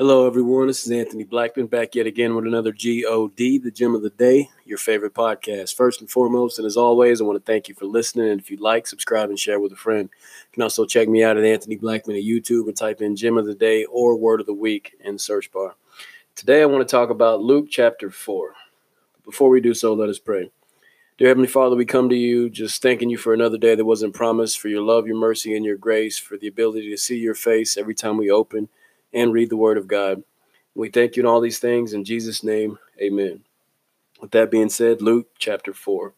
Hello, everyone. This is Anthony Blackman back yet again with another GOD, the Gem of the Day, your favorite podcast. First and foremost, and as always, I want to thank you for listening. And if you like, subscribe and share with a friend. You can also check me out at Anthony Blackman at YouTube and type in Gem of the Day or Word of the Week in the search bar. Today, I want to talk about Luke chapter 4. Before we do so, let us pray. Dear Heavenly Father, we come to you just thanking you for another day that wasn't promised, for your love, your mercy, and your grace, for the ability to see your face every time we open and read the Word of God. We thank you in all these things. In Jesus' name, amen. With that being said, Luke chapter 4,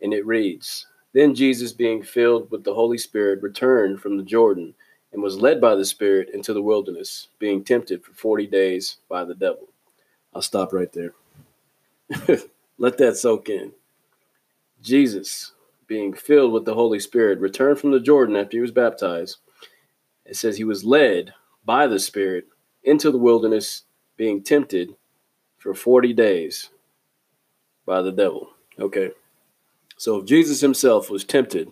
and it reads Then Jesus, being filled with the Holy Spirit, returned from the Jordan and was led by the Spirit into the wilderness, being tempted for 40 days by the devil. I'll stop right there. Let that soak in. Jesus, being filled with the Holy Spirit, returned from the Jordan after he was baptized. It says he was led by the Spirit into the wilderness, being tempted for 40 days by the devil. Okay. So if Jesus himself was tempted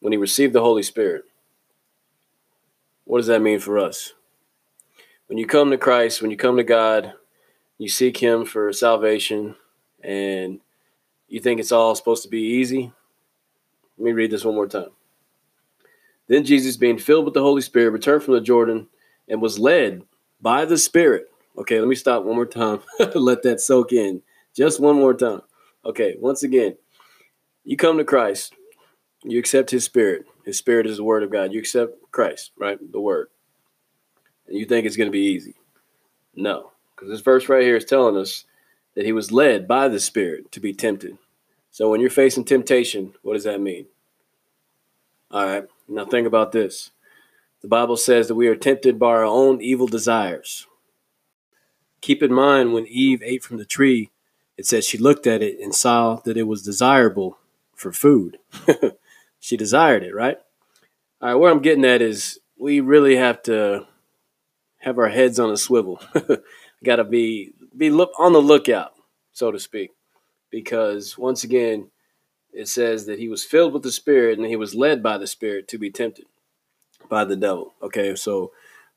when he received the Holy Spirit, what does that mean for us? When you come to Christ, when you come to God, you seek him for salvation, and you think it's all supposed to be easy. Let me read this one more time. Then Jesus, being filled with the Holy Spirit, returned from the Jordan and was led by the Spirit. Okay, let me stop one more time. Let that soak in. Just one more time. Okay, once again, you come to Christ, you accept His Spirit. His Spirit is the Word of God. You accept Christ, right? The Word. And you think it's going to be easy. No, because this verse right here is telling us that He was led by the Spirit to be tempted. So when you're facing temptation, what does that mean? All right. Now think about this. The Bible says that we are tempted by our own evil desires. Keep in mind when Eve ate from the tree, it says she looked at it and saw that it was desirable for food. she desired it, right? All right, where I'm getting at is we really have to have our heads on a swivel. Got to be be look on the lookout, so to speak, because once again, it says that he was filled with the Spirit and he was led by the Spirit to be tempted by the devil. Okay, so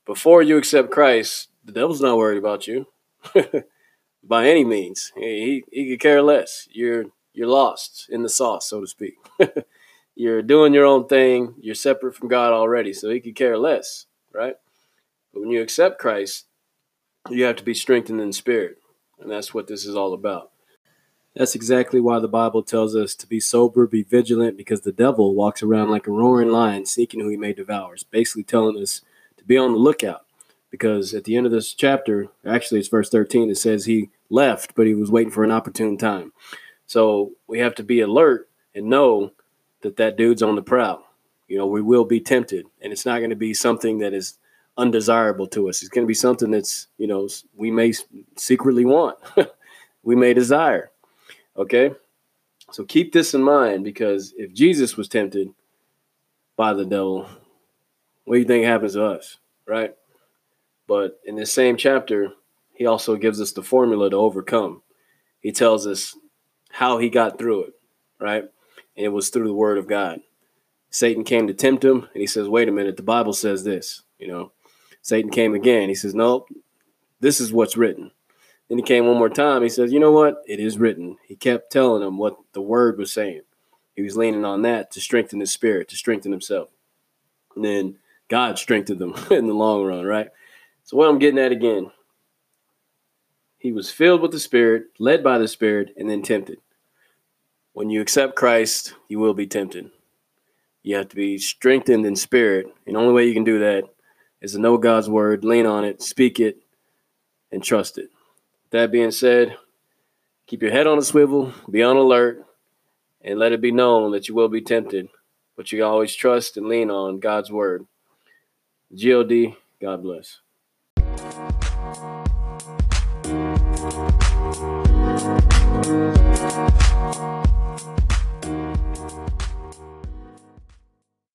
before you accept Christ, the devil's not worried about you by any means. He, he, he could care less. You're you're lost in the sauce, so to speak. you're doing your own thing. You're separate from God already, so he could care less, right? But when you accept Christ, you have to be strengthened in spirit, and that's what this is all about. That's exactly why the Bible tells us to be sober, be vigilant, because the devil walks around like a roaring lion seeking who he may devour. It's basically telling us to be on the lookout. Because at the end of this chapter, actually it's verse 13, it says he left, but he was waiting for an opportune time. So we have to be alert and know that that dude's on the prowl. You know, we will be tempted, and it's not going to be something that is undesirable to us. It's going to be something that's, you know, we may secretly want, we may desire. Okay? So keep this in mind because if Jesus was tempted by the devil, what do you think happens to us? Right? But in this same chapter, he also gives us the formula to overcome. He tells us how he got through it, right? And it was through the word of God. Satan came to tempt him, and he says, Wait a minute, the Bible says this. You know, Satan came again. He says, No, this is what's written. Then he came one more time. He says, You know what? It is written. He kept telling him what the word was saying. He was leaning on that to strengthen his spirit, to strengthen himself. And then God strengthened him in the long run, right? So, what I'm getting at again, he was filled with the Spirit, led by the Spirit, and then tempted. When you accept Christ, you will be tempted. You have to be strengthened in spirit. And the only way you can do that is to know God's word, lean on it, speak it, and trust it. That being said, keep your head on a swivel, be on alert, and let it be known that you will be tempted, but you always trust and lean on God's word. God, God bless.